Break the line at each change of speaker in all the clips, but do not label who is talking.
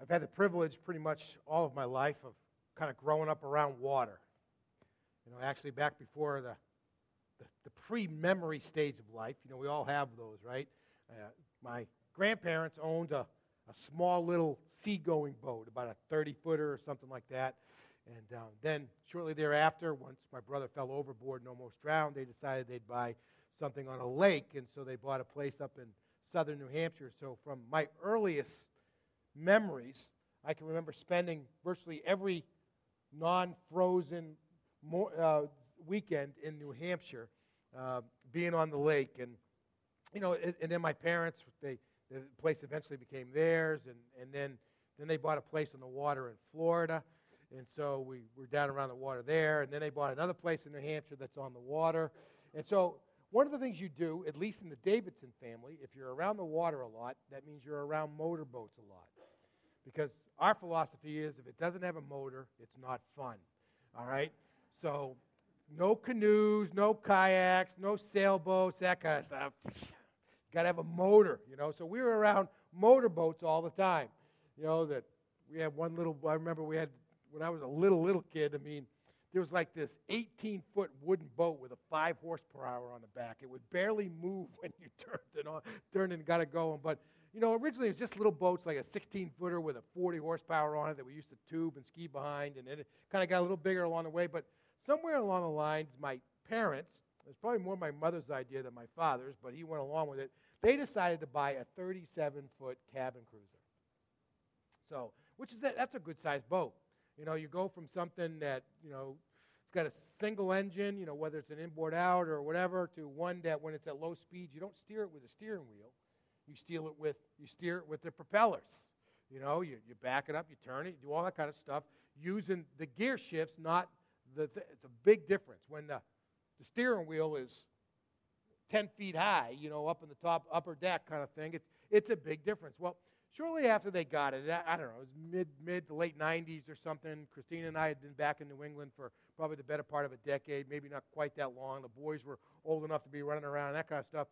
I've had the privilege pretty much all of my life of kind of growing up around water. You know, actually, back before the, the, the pre memory stage of life, you know, we all have those, right? Uh, my grandparents owned a, a small little seagoing boat, about a 30 footer or something like that. And um, then, shortly thereafter, once my brother fell overboard and almost drowned, they decided they'd buy something on a lake. And so they bought a place up in southern New Hampshire. So, from my earliest memories, I can remember spending virtually every non frozen uh, weekend in New Hampshire, uh, being on the lake. And, you know, and, and then my parents, they, the place eventually became theirs. And, and then, then they bought a place on the water in Florida. And so we were down around the water there. And then they bought another place in New Hampshire that's on the water. And so one of the things you do, at least in the Davidson family, if you're around the water a lot, that means you're around motorboats a lot. Because our philosophy is if it doesn't have a motor, it's not fun. All right? So, no canoes, no kayaks, no sailboats, that kind of stuff. Got to have a motor, you know. So we were around motorboats all the time. You know that we had one little. I remember we had when I was a little little kid. I mean, there was like this 18 foot wooden boat with a five horsepower on the back. It would barely move when you turned it on, turned and got it going. But you know, originally it was just little boats like a 16 footer with a 40 horsepower on it that we used to tube and ski behind, and then it kind of got a little bigger along the way. But somewhere along the lines, my parents, it was probably more my mother's idea than my father's, but he went along with it. They decided to buy a 37 foot cabin cruiser. So, which is that, that's a good sized boat. You know, you go from something that, you know, it's got a single engine, you know, whether it's an inboard out or whatever, to one that when it's at low speeds, you don't steer it with a steering wheel. You steer it with you steer it with the propellers. You know, you, you back it up, you turn it, you do all that kind of stuff using the gear shifts, not the. Th- it's a big difference when the the steering wheel is 10 feet high, you know, up in the top upper deck kind of thing. It's it's a big difference. Well, shortly after they got it, I, don't know, it was mid mid to late 90s or something. Christina and I had been back in New England for probably the better part of a decade, maybe not quite that long. The boys were old enough to be running around and that kind of stuff.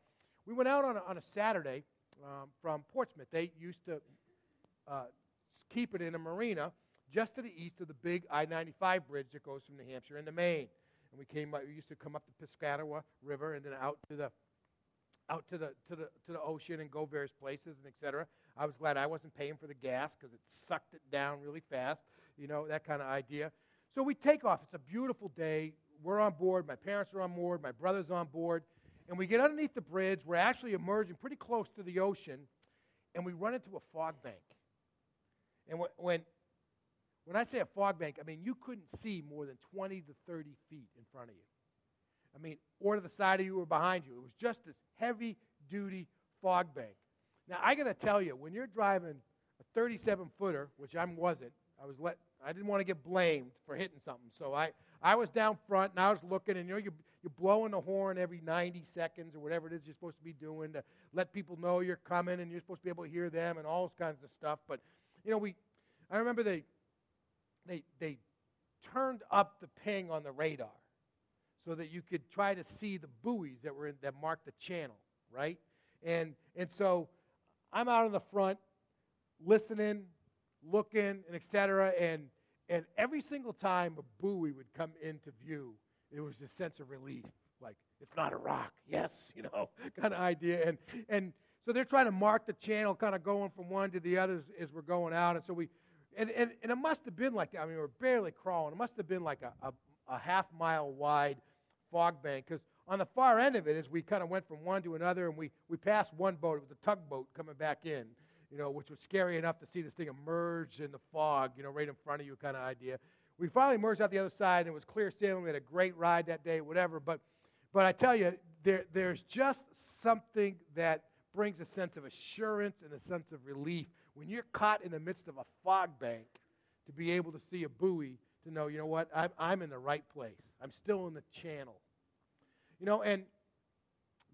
We went out on a, on a Saturday um, from Portsmouth. They used to uh, keep it in a marina just to the east of the big I 95 bridge that goes from New Hampshire into Maine. And we came, we used to come up the Piscataqua River and then out to the out to the to the to the ocean and go various places and etc. I was glad I wasn't paying for the gas because it sucked it down really fast, you know that kind of idea. So we take off. It's a beautiful day. We're on board. My parents are on board. My brother's on board, and we get underneath the bridge. We're actually emerging pretty close to the ocean, and we run into a fog bank. And when, when I say a fog bank, I mean you couldn't see more than 20 to 30 feet in front of you. I mean, or to the side of you or behind you. It was just this heavy duty fog bank. Now, I got to tell you, when you're driving a 37 footer, which I wasn't, I was let, I didn't want to get blamed for hitting something. So I, I was down front and I was looking, and you know, you, you're blowing the horn every 90 seconds or whatever it is you're supposed to be doing to let people know you're coming and you're supposed to be able to hear them and all kinds of stuff. But, you know, we, I remember they, they, they turned up the ping on the radar so that you could try to see the buoys that were in, that marked the channel, right? And, and so I'm out in the front listening, looking, and et cetera, and and every single time a buoy would come into view, it was a sense of relief. Like, it's not a rock. Yes, you know, kind of idea. And, and so they're trying to mark the channel, kind of going from one to the other as we're going out. And so we, and, and, and it must have been like, that. I mean, we are barely crawling. It must have been like a, a, a half mile wide fog bank. Because on the far end of it, as we kind of went from one to another, and we, we passed one boat, it was a tugboat coming back in you know, which was scary enough to see this thing emerge in the fog, you know, right in front of you kind of idea. We finally emerged out the other side, and it was clear sailing. We had a great ride that day, whatever. But, but I tell you, there, there's just something that brings a sense of assurance and a sense of relief when you're caught in the midst of a fog bank to be able to see a buoy to know, you know what, I'm, I'm in the right place. I'm still in the channel. You know, and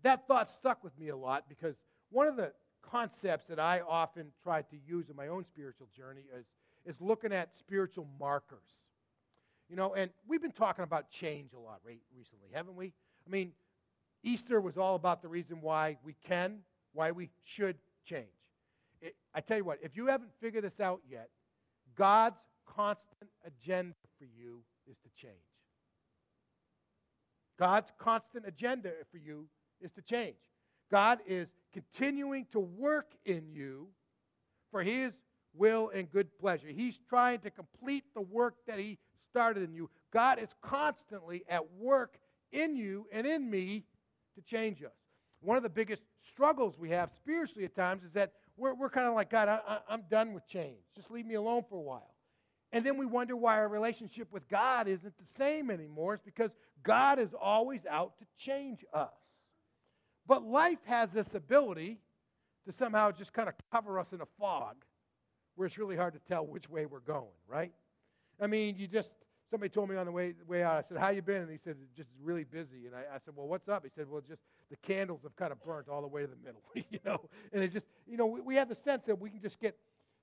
that thought stuck with me a lot because one of the concepts that I often try to use in my own spiritual journey is, is looking at spiritual markers. You know, and we've been talking about change a lot recently, haven't we? I mean, Easter was all about the reason why we can, why we should change. it, I tell you what, if you haven't figured this out yet, God's constant agenda for you is to change. God's constant agenda for you is to change. God is continuing to work in you for His will and good pleasure. He's trying to complete the work that He started in you. God is constantly at work in you and in me to change us. One of the biggest struggles we have spiritually at times is that we're, we're kind of like, God, I, I'm done with change. Just leave me alone for a while. And then we wonder why our relationship with God isn't the same anymore. It's because God is always out to change us. But life has this ability to somehow just kind of cover us in a fog where it's really hard to tell which way we're going, right? I mean, you just, somebody told me on the way, way out, I said, How you been? And he said, Just really busy. And I, I said, Well, what's up? He said, Well, just the candles have kind of burnt all the way to the middle, you know? And it just, you know, we, we have the sense that we can just get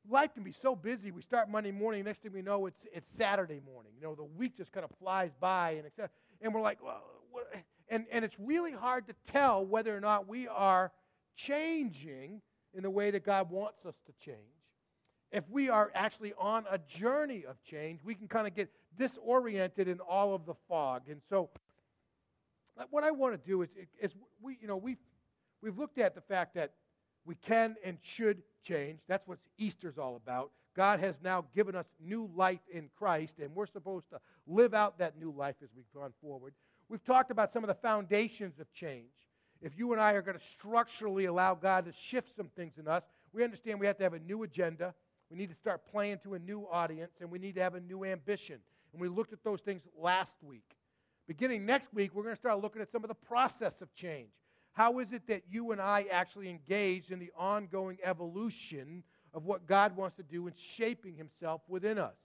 life can be so busy. We start Monday morning, next thing we know, it's it's Saturday morning. You know, the week just kind of flies by, and etc. And we're like, well, what? and and it's really hard to tell whether or not we are changing in the way that God wants us to change. If we are actually on a journey of change, we can kind of get disoriented in all of the fog. And so, what I want to do is, is we, you know, we've, we've looked at the fact that we can and should change. That's what Easter's all about. God has now given us new life in Christ, and we're supposed to live out that new life as we've gone forward. We've talked about some of the foundations of change. If you and I are going to structurally allow God to shift some things in us, we understand we have to have a new agenda. We need to start playing to a new audience, and we need to have a new ambition. And we looked at those things last week. Beginning next week, we're going to start looking at some of the process of change. How is it that you and I actually engage in the ongoing evolution of what God wants to do in shaping Himself within us?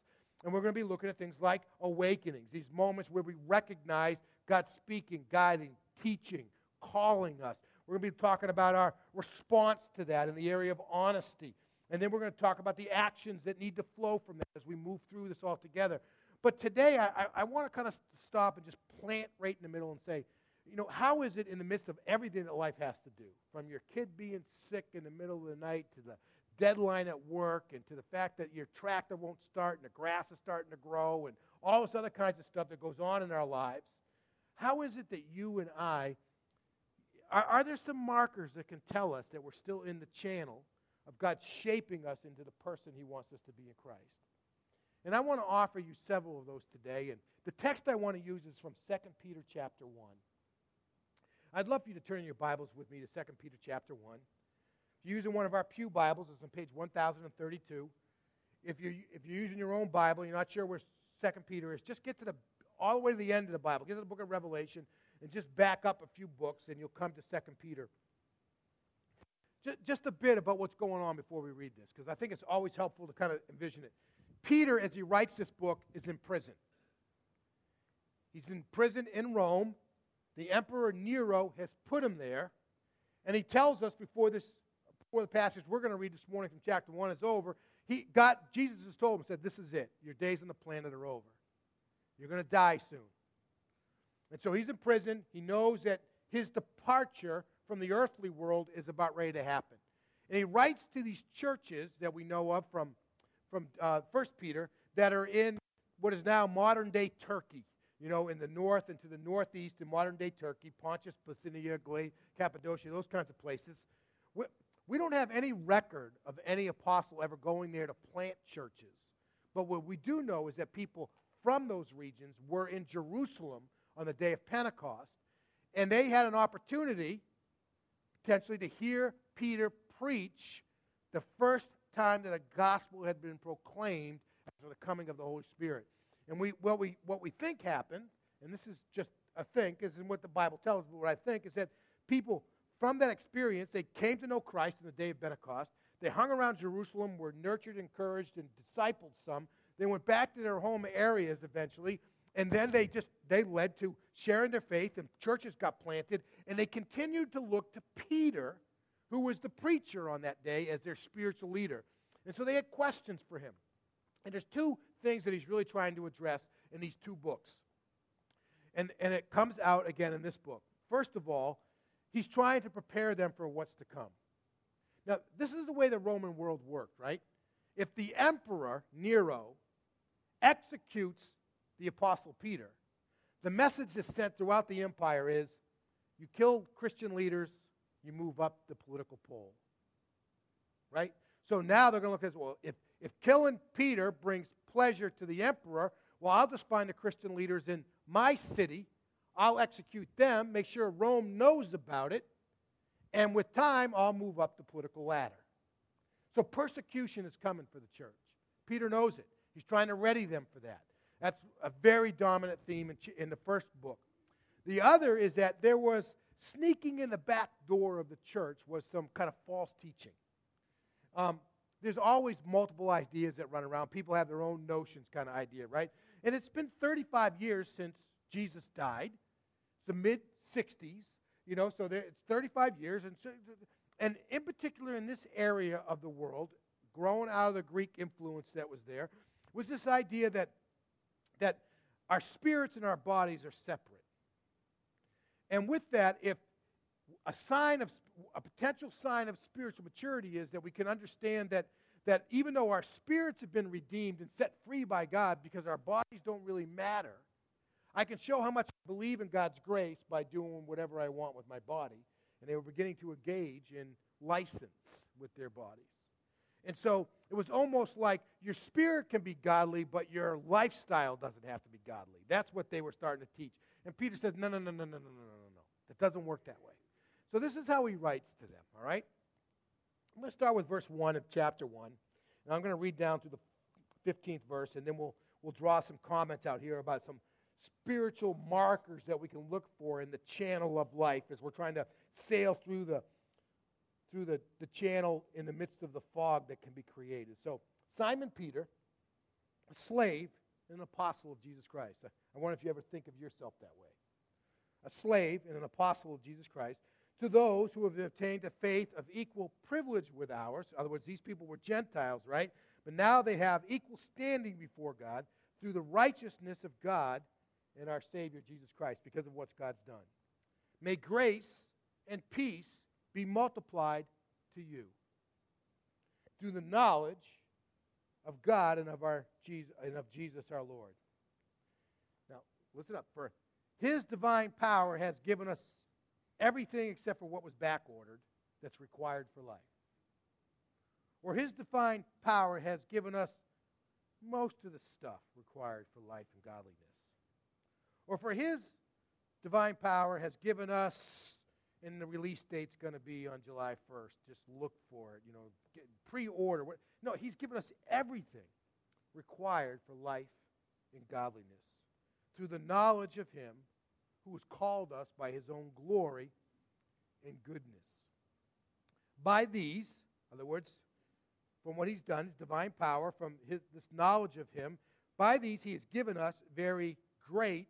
And we're going to be looking at things like awakenings, these moments where we recognize God speaking, guiding, teaching, calling us. We're going to be talking about our response to that in the area of honesty. And then we're going to talk about the actions that need to flow from that as we move through this all together. But today, I, I, want to kind of stop and just plant right in the middle and say, you know, how is it in the midst of everything that life has to do, from your kid being sick in the middle of the night to the deadline at work and to the fact that your tractor won't start and the grass is starting to grow and all this other kinds of stuff that goes on in our lives? How is it that you and I, are, are there some markers that can tell us that we're still in the channel of God shaping us into the person He wants us to be in Christ? And I want to offer you several of those today. And the text I want to use is from 2 Peter chapter 1. I'd love for you to turn your Bibles with me to 2 Peter chapter 1. If you're using one of our Pew Bibles, it's on page 1032. If you're, if you're using your own Bible, you're not sure where 2 Peter is, just get to the all the way to the end of the Bible. Get to the book of Revelation and just back up a few books, and you'll come to 2 Peter. Just, just a bit about what's going on before we read this, because I think it's always helpful to kind of envision it. Peter, as he writes this book, is in prison. He's in prison in Rome the Emperor Nero has put him there. And he tells us before this before the passage we're going to read this morning from chapter 1 is over, he God Jesus has told him said this is it. Your days on the planet are over. You're going to die soon. And so he's in prison. He knows that his departure from the earthly world is about ready to happen. And he writes to these churches that we know of from, from uh, 1 Peter that are in what is now modern day Turkey you know, in the north and to the northeast in modern day Turkey, Pontus, Bithynia, Cappadocia, those kinds of places. We, we don't have any record of any apostle ever going there to plant churches. But what we do know is that people from those regions were in Jerusalem on the day of Pentecost, and they had an opportunity potentially to hear Peter preach the first time that a gospel had been proclaimed after the coming of the Holy Spirit. And we, what, we, what we think happened, and this is just a think, is in what the Bible tells but what I think is that people from that experience, they came to know Christ in the day of Pentecost. They hung around Jerusalem, were nurtured, encouraged, and discipled some. They went back to their home areas eventually, and then they just they led to sharing their faith, and churches got planted, and they continued to look to Peter, who was the preacher on that day, as their spiritual leader. And so they had questions for him. And there's two things that he's really trying to address in these two books. And, and it comes out again in this book. First of all, he's trying to prepare them for what's to come. Now, this is the way the Roman world worked, right? If the emperor, Nero, executes the apostle Peter, the message that's sent throughout the empire is you kill Christian leaders, you move up the political pole. Right? So now they're going to look at well, if, if killing Peter brings pleasure to the emperor, well, I'll just find the Christian leaders in my city. I'll execute them, make sure Rome knows about it, and with time, I'll move up the political ladder. So persecution is coming for the church. Peter knows it. He's trying to ready them for that. That's a very dominant theme in, the first book. The other is that there was sneaking in the back door of the church was some kind of false teaching. Um, there's always multiple ideas that run around. People have their own notions, kind of idea, right? And it's been 35 years since Jesus died. It's the mid 60s, you know, so there, it's 35 years. And, so, and in particular, in this area of the world, grown out of the Greek influence that was there, was this idea that, that our spirits and our bodies are separate. And with that, if a sign of a potential sign of spiritual maturity is that we can understand that, that even though our spirits have been redeemed and set free by God because our bodies don't really matter, I can show how much I believe in God's grace by doing whatever I want with my body. And they were beginning to engage in license with their bodies. And so it was almost like your spirit can be godly, but your lifestyle doesn't have to be godly. That's what they were starting to teach. And Peter says, no, no, no, no, no, no, no, no, no. That doesn't work that way. So this is how he writes to them, all right? I'm going to start with verse 1 of chapter 1. And I'm going to read down to the 15th verse, and then we'll, we'll draw some comments out here about some spiritual markers that we can look for in the channel of life as we're trying to sail through the through the, the channel in the midst of the fog that can be created. So, Simon Peter, a slave and an apostle of Jesus Christ. I, I wonder if you ever think of yourself that way. A slave and an apostle of Jesus Christ to those who have obtained a faith of equal privilege with ours. In other words, these people were Gentiles, right? But now they have equal standing before God through the righteousness of God and our Savior Jesus Christ because of what God's done. May grace and peace be multiplied to you through the knowledge of God and of our Jesus and of Jesus our Lord. Now, listen up. For his divine power has given us everything except for what was back ordered that's required for life. Or his divine power has given us most of the stuff required for life and godliness. Or for his divine power has given us, and the release date's going to be on July 1st. Just look for it, you know, pre order. No, he's given us everything required for life and godliness through the knowledge of him who has called us by his own glory and goodness. By these, in other words, from what he's done, his divine power, from his, this knowledge of him, by these he has given us very great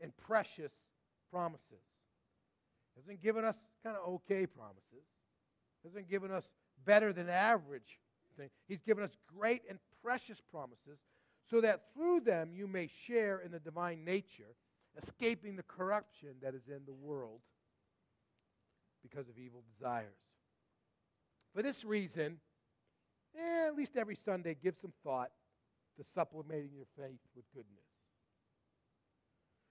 and precious promises. He hasn't given us kind of okay promises. He hasn't given us better than average thing. He's given us great and precious promises so that through them you may share in the divine nature escaping the corruption that is in the world because of evil desires. For this reason, eh, at least every Sunday, give some thought to supplementing your faith with goodness.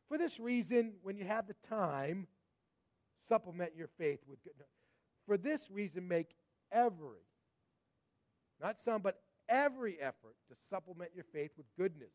For this reason, when you have the time, supplement your faith with goodness. For this reason, make every, not some, but every effort to supplement your faith with goodness.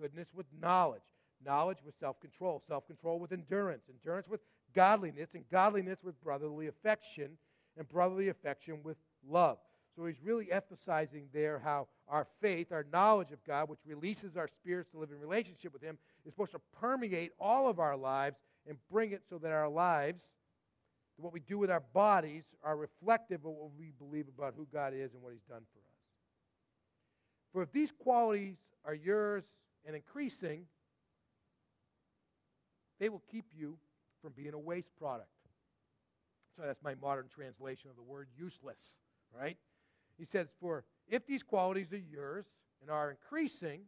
Goodness with knowledge knowledge with self control, self control with endurance, endurance with godliness, and godliness with brotherly affection, and brotherly affection with love. So he's really emphasizing there how our faith, our knowledge of God, which releases our spirits to live in relationship with Him, is supposed to permeate all of our lives and bring it so that our lives, what we do with our bodies, are reflective of what we believe about who God is and what He's done for us. For if these qualities are yours and increasing, they will keep you from being a waste product. So that's my modern translation of the word useless, right? He says, For if these qualities are yours and are increasing,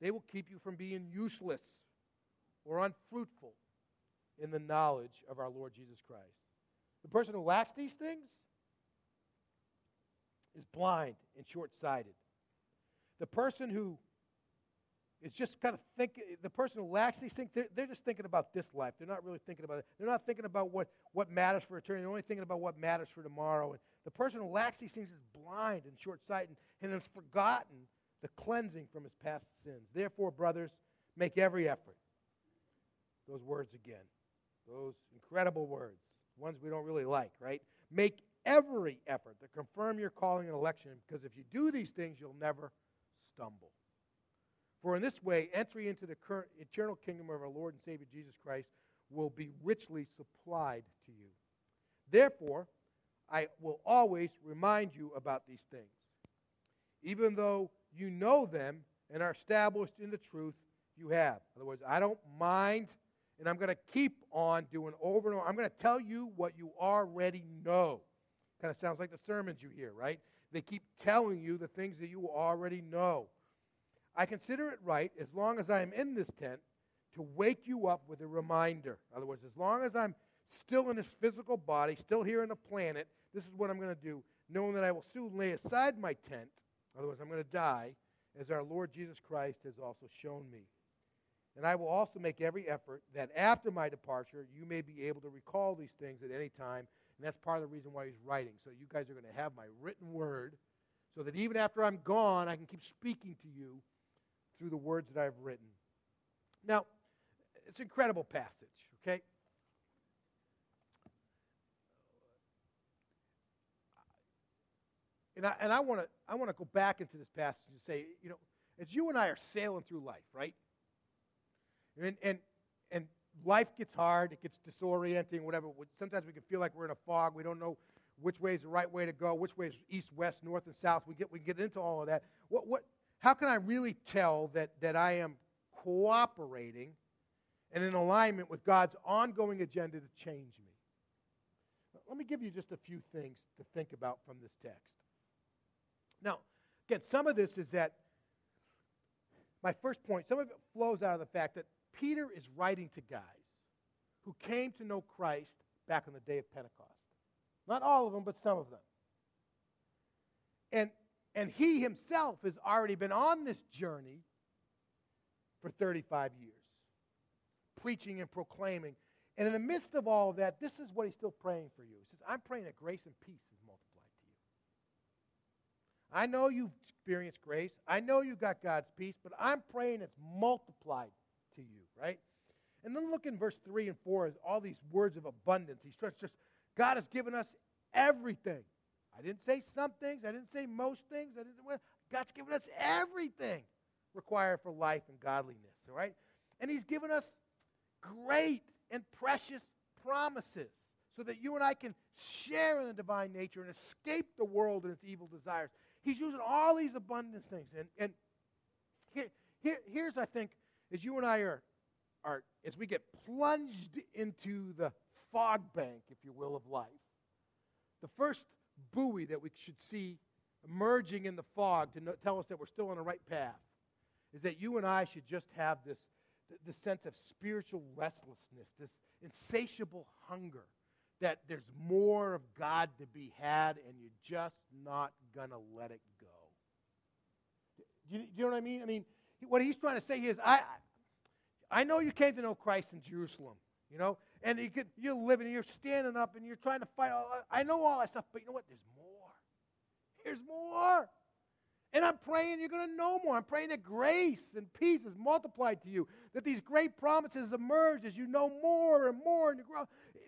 they will keep you from being useless or unfruitful in the knowledge of our Lord Jesus Christ. The person who lacks these things, is blind and short sighted. The person who is just kind of thinking, the person who lacks these things, they're, they're just thinking about this life. They're not really thinking about it. They're not thinking about what, what matters for eternity. They're only thinking about what matters for tomorrow. And the person who lacks these things is blind and short sighted and has forgotten the cleansing from his past sins. Therefore, brothers, make every effort. Those words again. Those incredible words. Ones we don't really like, right? Make every effort to confirm your calling and election because if you do these things, you'll never stumble. For in this way, entry into the current eternal kingdom of our Lord and Savior Jesus Christ will be richly supplied to you. Therefore, I will always remind you about these things. Even though you know them and are established in the truth you have. In other words, I don't mind, and I'm going to keep on doing over and over. I'm going to tell you what you already know. Kind of sounds like the sermons you hear, right? They keep telling you the things that you already know. I consider it right, as long as I am in this tent, to wake you up with a reminder. In other words, as long as I'm still in this physical body, still here on the planet, this is what I'm going to do, knowing that I will soon lay aside my tent. In other words, I'm going to die, as our Lord Jesus Christ has also shown me. And I will also make every effort that after my departure, you may be able to recall these things at any time. And that's part of the reason why he's writing. So you guys are going to have my written word, so that even after I'm gone, I can keep speaking to you through the words that I've written. Now, it's an incredible passage, okay? And I, and I want to I want to go back into this passage and say, you know, as you and I are sailing through life, right? And and and life gets hard, it gets disorienting, whatever. Sometimes we can feel like we're in a fog. We don't know which way is the right way to go, which way is east, west, north, and south. We get we get into all of that. What what? How can I really tell that that I am cooperating and in alignment with God's ongoing agenda to change me? Let me give you just a few things to think about from this text. Now, again, some of this is that my first point, some of it flows out of the fact that Peter is writing to guys who came to know Christ back on the day of Pentecost. Not all of them, but some of them. And, and he himself has already been on this journey for 35 years, preaching and proclaiming. And in the midst of all of that, this is what he's still praying for you. He says, I'm praying that grace and peace is multiplied to you. I know you've experienced grace. I know you got God's peace, but I'm praying it's multiplied to you, right? And then look in verse 3 and 4 all these words of abundance. He's just God has given us everything. I didn't say some things. I didn't say most things. I didn't, God's given us everything required for life and godliness, all right? And He's given us great and precious promises so that you and I can share in the divine nature and escape the world and its evil desires. He's using all these abundance things. And, and here, here, here's, I think, as you and I are, are, as we get plunged into the fog bank, if you will, of life, the first buoy that we should see emerging in the fog to tell us that we're still on the right path is that you and I should just have this, this sense of spiritual restlessness, this insatiable hunger that there's more of God to be had and you're just not going to let it go. Do you, do you, know what I mean? I mean, what he's trying to say is, I, I know you came to know Christ in Jerusalem, you know, and you could, you're living you're standing up and you're trying to fight. All, I know all that stuff, but you know what? There's more. There's more. And I'm praying you're going to know more. I'm praying that grace and peace is multiplied to you, that these great promises emerge as you know more and more and you grow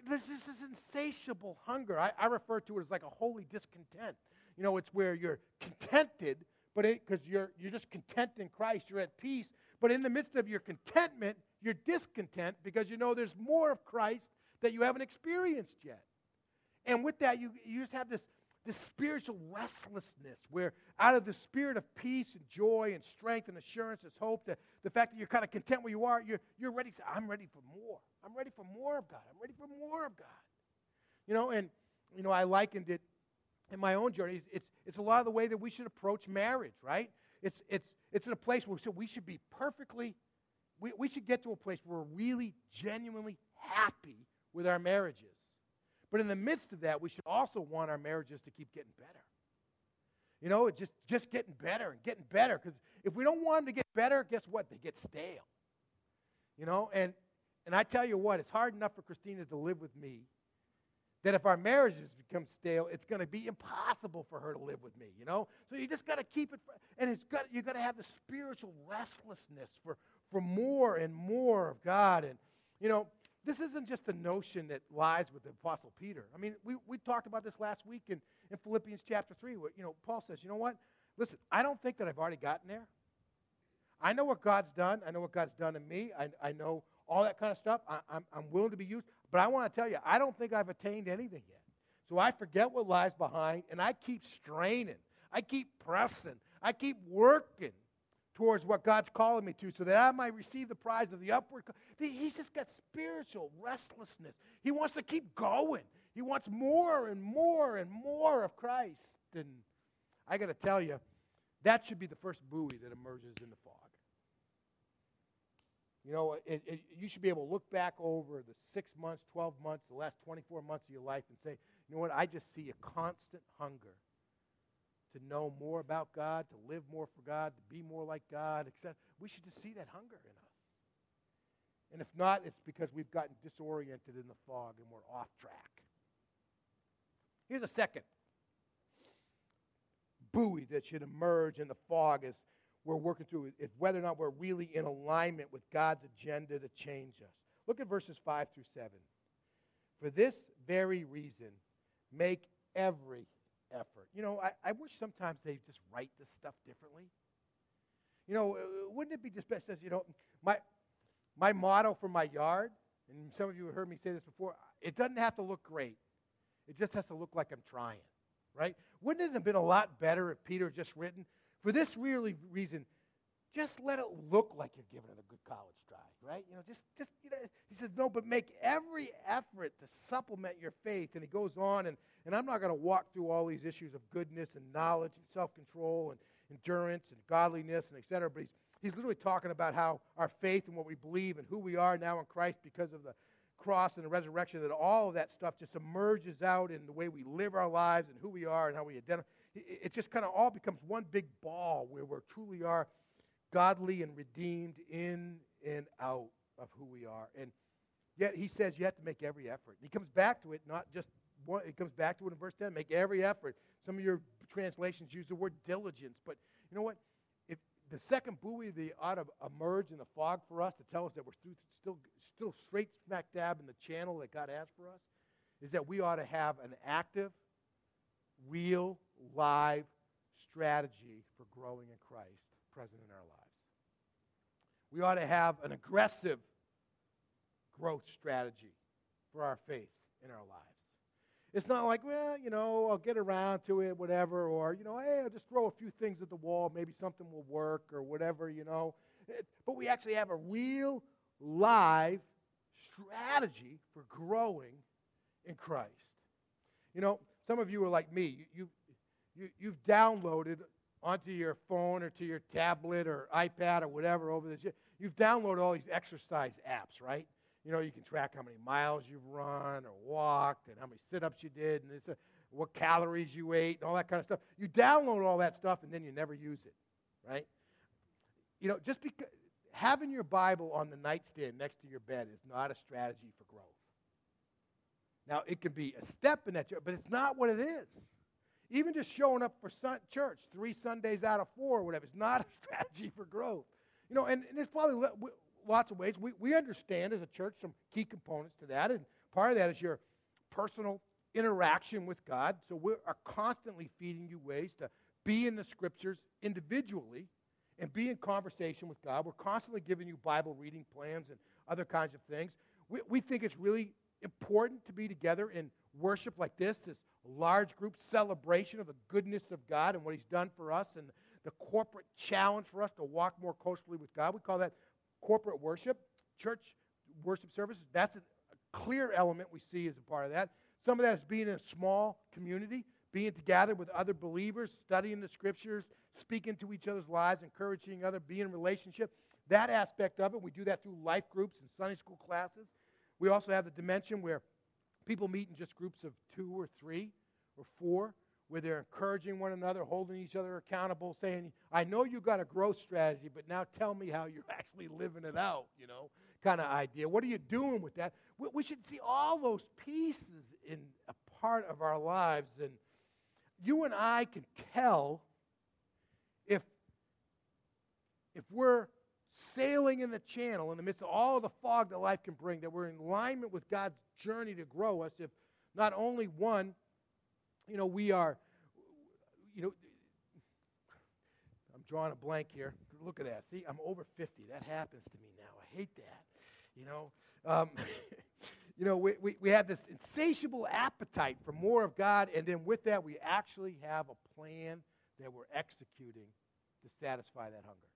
this, this insatiable hunger. I, I refer to it as like a holy discontent. You know, it's where you're contented, but because you're you're just content in Christ, you're at peace. But in the midst of your contentment, you're discontent because you know there's more of Christ that you haven't experienced yet. And with that, you, you just have this, this spiritual restlessness where out of the spirit of peace and joy and strength and assurance, this hope, the, the fact that you're kind of content where you are, you're, you're ready to, I'm ready for more. I'm ready for more of God. I'm ready for more of God. You know, and, you know, I likened it in my own journey. It's, it's a lot of the way that we should approach marriage, right? It's, it's, it's in a place where we should be perfectly, we, we should get to a place where we're really genuinely happy with our marriages. But in the midst of that, we should also want our marriages to keep getting better. You know, just, just getting better and getting better. Because if we don't want them to get better, guess what? They get stale. You know, and, and I tell you what, it's hard enough for Christina to live with me that if our marriages become stale, it's going to be impossible for her to live with me, you know? So you just got to keep it, and it's got, you got to have the spiritual restlessness for, for more and more of God. And, you know, this isn't just a notion that lies with the Apostle Peter. I mean, we, we talked about this last week in, in Philippians chapter 3, where, you know, Paul says, you know what? Listen, I don't think that I've already gotten there. I know what God's done. I know what God's done in me. I, I know all that kind of stuff. I, I'm, I'm willing to be used. But I want to tell you, I don't think I've attained anything yet. So I forget what lies behind, and I keep straining. I keep pressing. I keep working towards what God's calling me to so that I might receive the prize of the upward. He's just got spiritual restlessness. He wants to keep going. He wants more and more and more of Christ. And I got to tell you, that should be the first buoy that emerges in the fog. You know, it, it, you should be able to look back over the six months, 12 months, the last 24 months of your life and say, you know what, I just see a constant hunger to know more about God, to live more for God, to be more like God, etc. We should just see that hunger in us. And if not, it's because we've gotten disoriented in the fog and we're off track. Here's a second buoy that should emerge in the fog as we're working through is whether or not we're really in alignment with God's agenda to change us. Look at verses 5 through 7. For this very reason, make every effort. You know, I, I wish sometimes they just write this stuff differently. You know, uh, wouldn't it be just best as, you know, my, my motto for my yard, and some of you have heard me say this before, it doesn't have to look great. It just has to look like I'm trying, right? Wouldn't it have been a lot better if Peter just written, for this really reason, just let it look like you're giving it a good college try, right? You know, just, just you know, he says, no, but make every effort to supplement your faith. And he goes on, and, and I'm not going to walk through all these issues of goodness and knowledge and self-control and endurance and godliness and et cetera, but he's, he's literally talking about how our faith and what we believe and who we are now in Christ because of the cross and the resurrection, that all of that stuff just emerges out in the way we live our lives and who we are and how we identify it just kind of all becomes one big ball where we truly are godly and redeemed in and out of who we are. And yet he says you have to make every effort. He comes back to it, not just one, he comes back to it in verse 10 make every effort. Some of your translations use the word diligence, but you know what? If the second buoy that ought to emerge in the fog for us to tell us that we're still, still straight smack dab in the channel that God has for us is that we ought to have an active, real, live strategy for growing in Christ present in our lives. We ought to have an aggressive growth strategy for our faith in our lives. It's not like, well, you know, I'll get around to it, whatever, or, you know, hey, I'll just throw a few things at the wall, maybe something will work, or whatever, you know. But we actually have a real, live strategy for growing in Christ. You know, some of you are like me. You, you, you've downloaded onto your phone or to your tablet or iPad or whatever over this. You've downloaded all these exercise apps, right? You know, you can track how many miles you've run or walked and how many sit ups you did and this, uh, what calories you ate and all that kind of stuff. You download all that stuff and then you never use it, right? You know, just because having your Bible on the nightstand next to your bed is not a strategy for growth. Now, it can be a step in that, church, but it's not what it is. Even just showing up for sun- church three Sundays out of four or whatever is not a strategy for growth. You know, and, and there's probably lots of ways. We, we understand as a church some key components to that, and part of that is your personal interaction with God. So we are constantly feeding you ways to be in the scriptures individually and be in conversation with God. We're constantly giving you Bible reading plans and other kinds of things. We, we think it's really important to be together in worship like this, this large group celebration of the goodness of God and what He's done for us and the corporate challenge for us to walk more closely with God. We call that corporate worship. Church worship services, that's a, clear element we see as a part of that. Some of that is being in a small community, being together with other believers, studying the scriptures, speaking to each other's lives, encouraging other, being in relationship. That aspect of it, we do that through life groups and Sunday school classes. We also have the dimension where People meet in just groups of two or three or four, where they're encouraging one another, holding each other accountable, saying, I know you got a growth strategy, but now tell me how you're actually living it out, you know, kind of idea. What are you doing with that? We, we should see all those pieces in a part of our lives. And you and I can tell if, if we're sailing in the channel in the midst of all the fog that life can bring, that we're in alignment with God's journey to grow us, if not only one, you know, we are, you know, I'm drawing a blank here. Look at that. See, I'm over 50. That happens to me now. I hate that. You know, um, you know, we, we, we have this insatiable appetite for more of God, and then with that, we actually have a plan that we're executing to satisfy that hunger.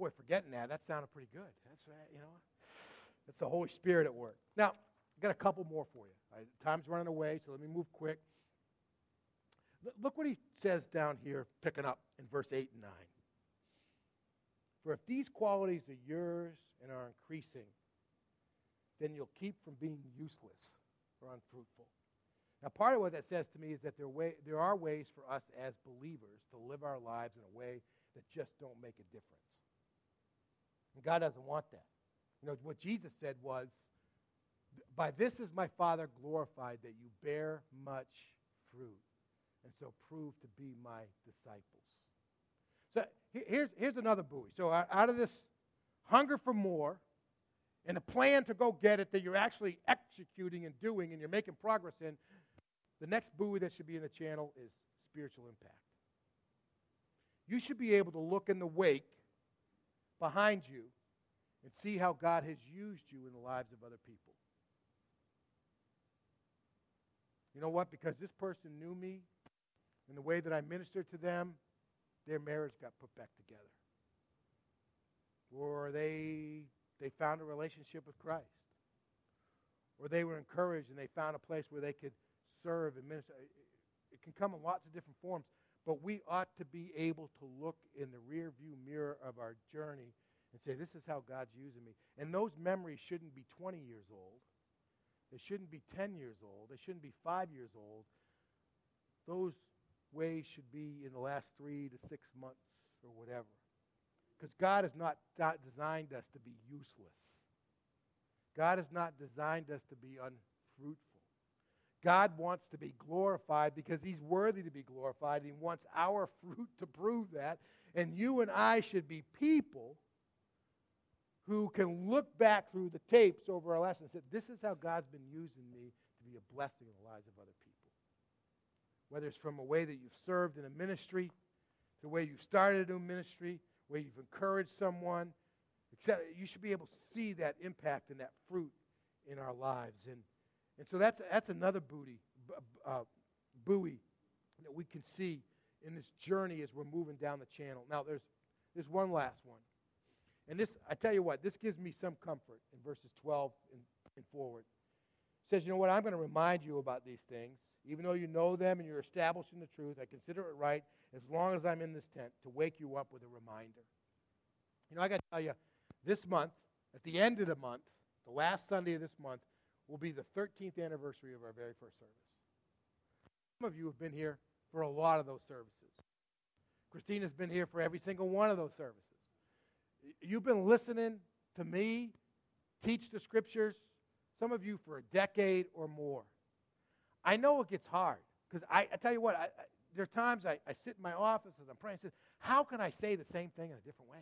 Boy, forgetting that, that sounded pretty good. That's right, you know. That's the Holy Spirit at work. Now, I've got a couple more for you. Right, time's running away, so let me move quick. Look what he says down here, picking up in verse 8 and 9. For if these qualities are yours and are increasing, then you'll keep from being useless or unfruitful. Now, part of what that says to me is that there, way, there are ways for us as believers to live our lives in a way that just don't make a difference. And God doesn't want that. You know, what Jesus said was, By this is my Father glorified, that you bear much fruit, and so prove to be my disciples. So here's, here's another buoy. So out of this hunger for more, and a plan to go get it that you're actually executing and doing and you're making progress in, the next buoy that should be in the channel is spiritual impact. You should be able to look in the wake behind you and see how God has used you in the lives of other people. You know what? Because this person knew me and the way that I ministered to them, their marriage got put back together. Or they they found a relationship with Christ. Or they were encouraged and they found a place where they could serve and minister. It can come in lots of different forms, but we ought to be able to look in the rear view mirror of our journey and say, This is how God's using me. And those memories shouldn't be 20 years old. They shouldn't be 10 years old. They shouldn't be five years old. Those ways should be in the last three to six months or whatever. Because God has not designed us to be useless. God has not designed us to be unfruitful. God wants to be glorified because He's worthy to be glorified. He wants our fruit to prove that. And you and I should be people who can look back through the tapes over our lessons and say, This is how God's been using me to be a blessing in the lives of other people. Whether it's from a way that you've served in a ministry, to the way you started a new ministry, where you've encouraged someone, etc. You should be able to see that impact and that fruit in our lives. And, and so that's, that's another booty, uh, buoy that we can see in this journey as we're moving down the channel. Now, there's, there's one last one. And this, I tell you what, this gives me some comfort in verses 12 and, and forward. It says, you know what, I'm going to remind you about these things. Even though you know them and you're established in the truth, I consider it right as long as I'm in this tent to wake you up with a reminder. You know, I got to tell you, this month, at the end of the month, the last Sunday of this month, will be the 13th anniversary of our very first service. Some of you have been here for a lot of those services. Christina's been here for every single one of those services. You've been listening to me teach the scriptures, some of you for a decade or more. I know it gets hard because I, I, tell you what, I, there are times I, I sit in my office and I'm praying and say, how can I say the same thing in a different way?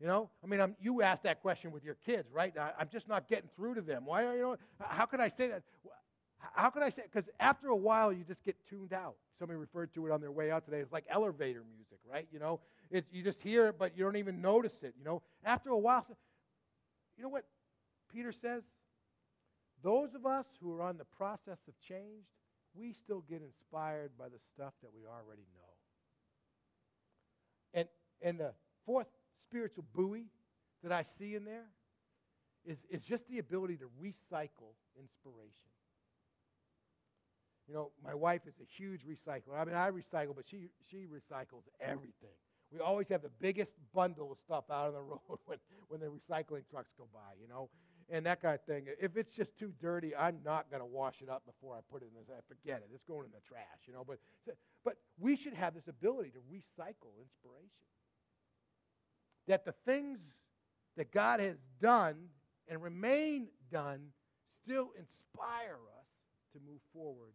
You know, I mean, I'm, you asked that question with your kids, right? I, am just not getting through to them. Why are you know? How can I say that? How can I say? Because after a while, you just get tuned out. Somebody referred to it on their way out today. It's like elevator music, right? You know, it's you just hear it, but you don't even notice it. You know, after a while, you know what Peter says? Those of us who are on the process of change, we still get inspired by the stuff that we already know. And, and the fourth spiritual buoy that I see in there is, is just the ability to recycle inspiration. You know, my wife is a huge recycler. I mean, I recycle, but she, she recycles everything. We always have the biggest bundle of stuff out on the road when, when the recycling trucks go by, you know. and that kind of thing. If it's just too dirty, I'm not going to wash it up before I put it in. I forget it. It's going in the trash, you know. But, but we should have this ability to recycle inspiration. That the things that God has done and remain done still inspire us to move forward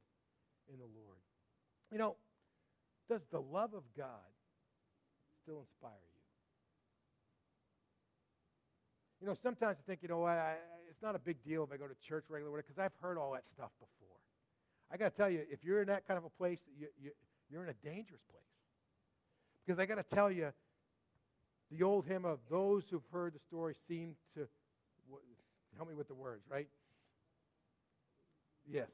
in the Lord. You know, does the love of God still inspire you? You know, sometimes I think, you know, I, I, it's not a big deal if I go to church regularly because I've heard all that stuff before. I got to tell you, if you're in that kind of a place, you, you, you're in a dangerous place. Because I got to tell you, the old hymn of those who've heard the story seem to, help me with the words, right? Yes.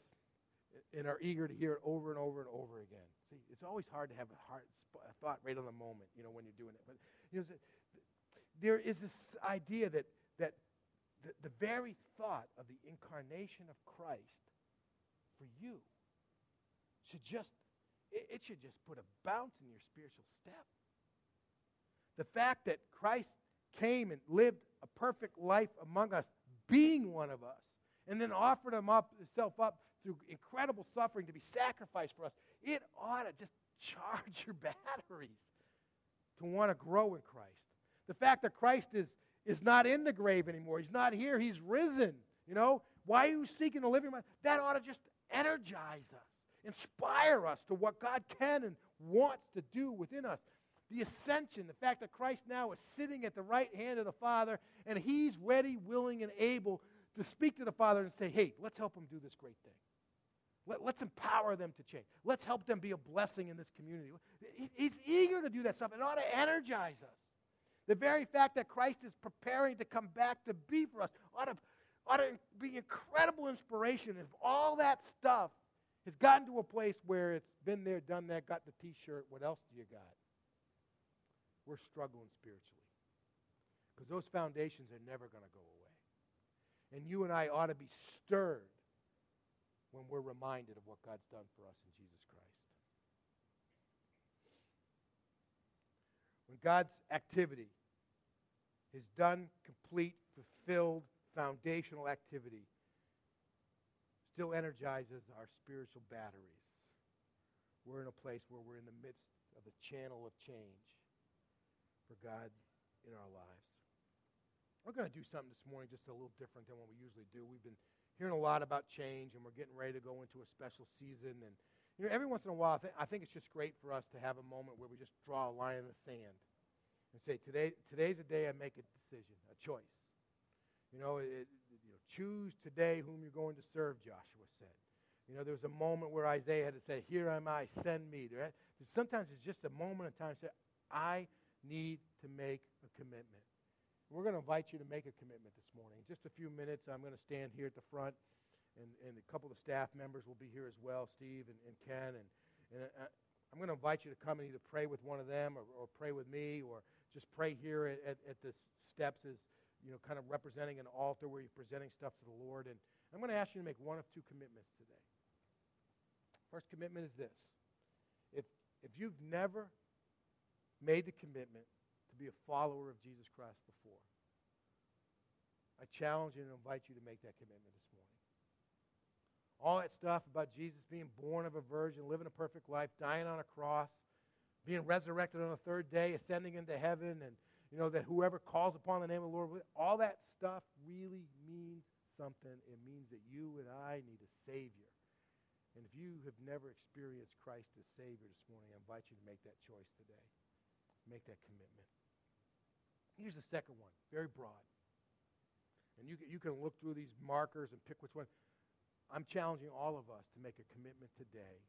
And are eager to hear it over and over and over again. See, it's always hard to have a, heart, a thought right on the moment, you know, when you're doing it. But you know, there is this idea that that the, the very thought of the incarnation of Christ for you should just it, it should just put a bounce in your spiritual step. The fact that Christ came and lived a perfect life among us, being one of us, and then offered him up, himself up through incredible suffering to be sacrificed for us, it ought to just charge your batteries to want to grow in Christ. The fact that Christ is, is not in the grave anymore, he's not here, he's risen. You know, why are you seeking the living? That ought to just energize us, inspire us to what God can and wants to do within us. The ascension, the fact that Christ now is sitting at the right hand of the Father and he's ready, willing, and able to speak to the Father and say, hey, let's help him do this great thing. Let, us empower them to change. Let's help them be a blessing in this community. He's eager to do that stuff. It ought to energize us. The very fact that Christ is preparing to come back to be for us ought to, ought to be incredible inspiration. If all that stuff has gotten to a place where it's been there, done that, got the t shirt, what else do you got? We're struggling spiritually. Because those foundations are never going to go away. And you and I ought to be stirred when we're reminded of what God's done for us in Jesus Christ. When God's activity is done, complete, fulfilled, foundational activity, still energizes our spiritual batteries. We're in a place where we're in the midst of the channel of change for God in our lives. We're going to do something this morning just a little different than what we usually do. We've been hearing a lot about change, and we're getting ready to go into a special season. And you know, every once in a while, I, th- I think it's just great for us to have a moment where we just draw a line in the sand and say, "Today, today's the day I make a decision, a choice." You know, it, you know, choose today whom you're going to serve. Joshua said. You know, there was a moment where Isaiah had to say, "Here am I, send me." Sometimes it's just a moment in time to say, "I need to make a commitment." We're going to invite you to make a commitment this morning. In just a few minutes, I'm going to stand here at the front, and, and a couple of staff members will be here as well, Steve and, and Ken. And, and I, uh, I'm going to invite you to come and either pray with one of them or, or pray with me or just pray here at, at, at the steps as, you know, kind of representing an altar where you're presenting stuff to the Lord. And I'm going to ask you to make one of two commitments today. First commitment is this. If, if you've never made the commitment to be a follower of Jesus Christ before. I challenge you and invite you to make that commitment this morning. All that stuff about Jesus being born of a virgin, living a perfect life, dying on a cross, being resurrected on the third day, ascending into heaven, and you know that whoever calls upon the name of the Lord, all that stuff really means something. It means that you and I need a Savior. And if you have never experienced Christ as Savior this morning, I invite you to make that choice today. Make that commitment. Here's the second one, very broad. And you can, you can look through these markers and pick which one. I'm challenging all of us to make a commitment today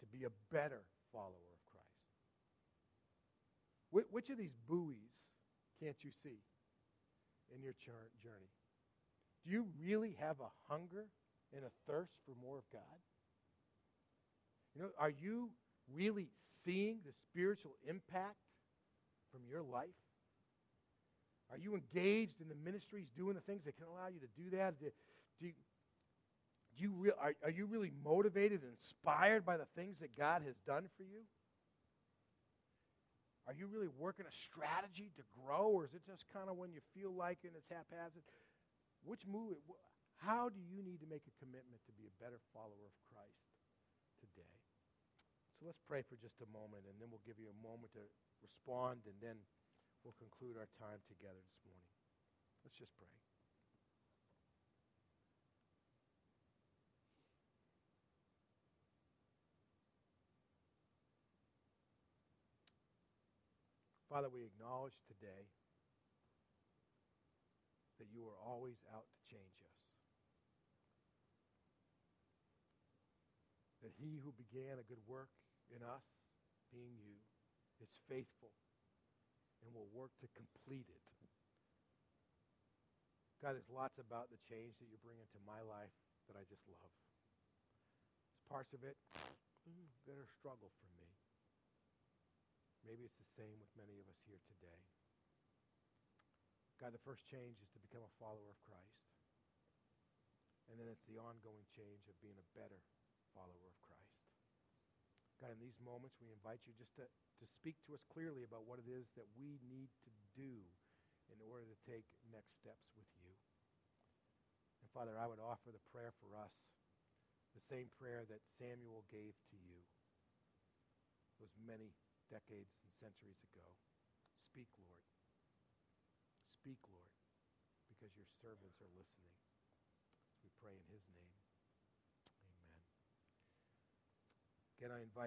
to be a better follower of Christ. Wh- which of these buoys can't you see in your journey? Do you really have a hunger and a thirst for more of God? You know, are you really seeing the spiritual impact from your life? Are you engaged in the ministries, doing the things that can allow you to do that? Do, do you, do you re- are, are you really motivated and inspired by the things that God has done for you? Are you really working a strategy to grow, or is it just kind of when you feel like it and it's haphazard? which move, how do you need to make a commitment to be a better follower of Christ? So let's pray for just a moment, and then we'll give you a moment to respond, and then we'll conclude our time together this morning. Let's just pray. Father, we acknowledge today that you are always out to change us. That he who began a good work in us, being you, is faithful and will work to complete it. God, there's lots about the change that you bring into my life that I just love. There's parts of it mm, that are struggle for me. Maybe it's the same with many of us here today. God, the first change is to become a follower of Christ. And then it's the ongoing change of being a better follower of Christ. God, in these moments, we invite you just to, to speak to us clearly about what it is that we need to do in order to take next steps with you. And Father, I would offer the prayer for us, the same prayer that Samuel gave to you those many decades and centuries ago. Speak, Lord. Speak, Lord, because your servants are listening. We pray in his name. Amen. Again, I invite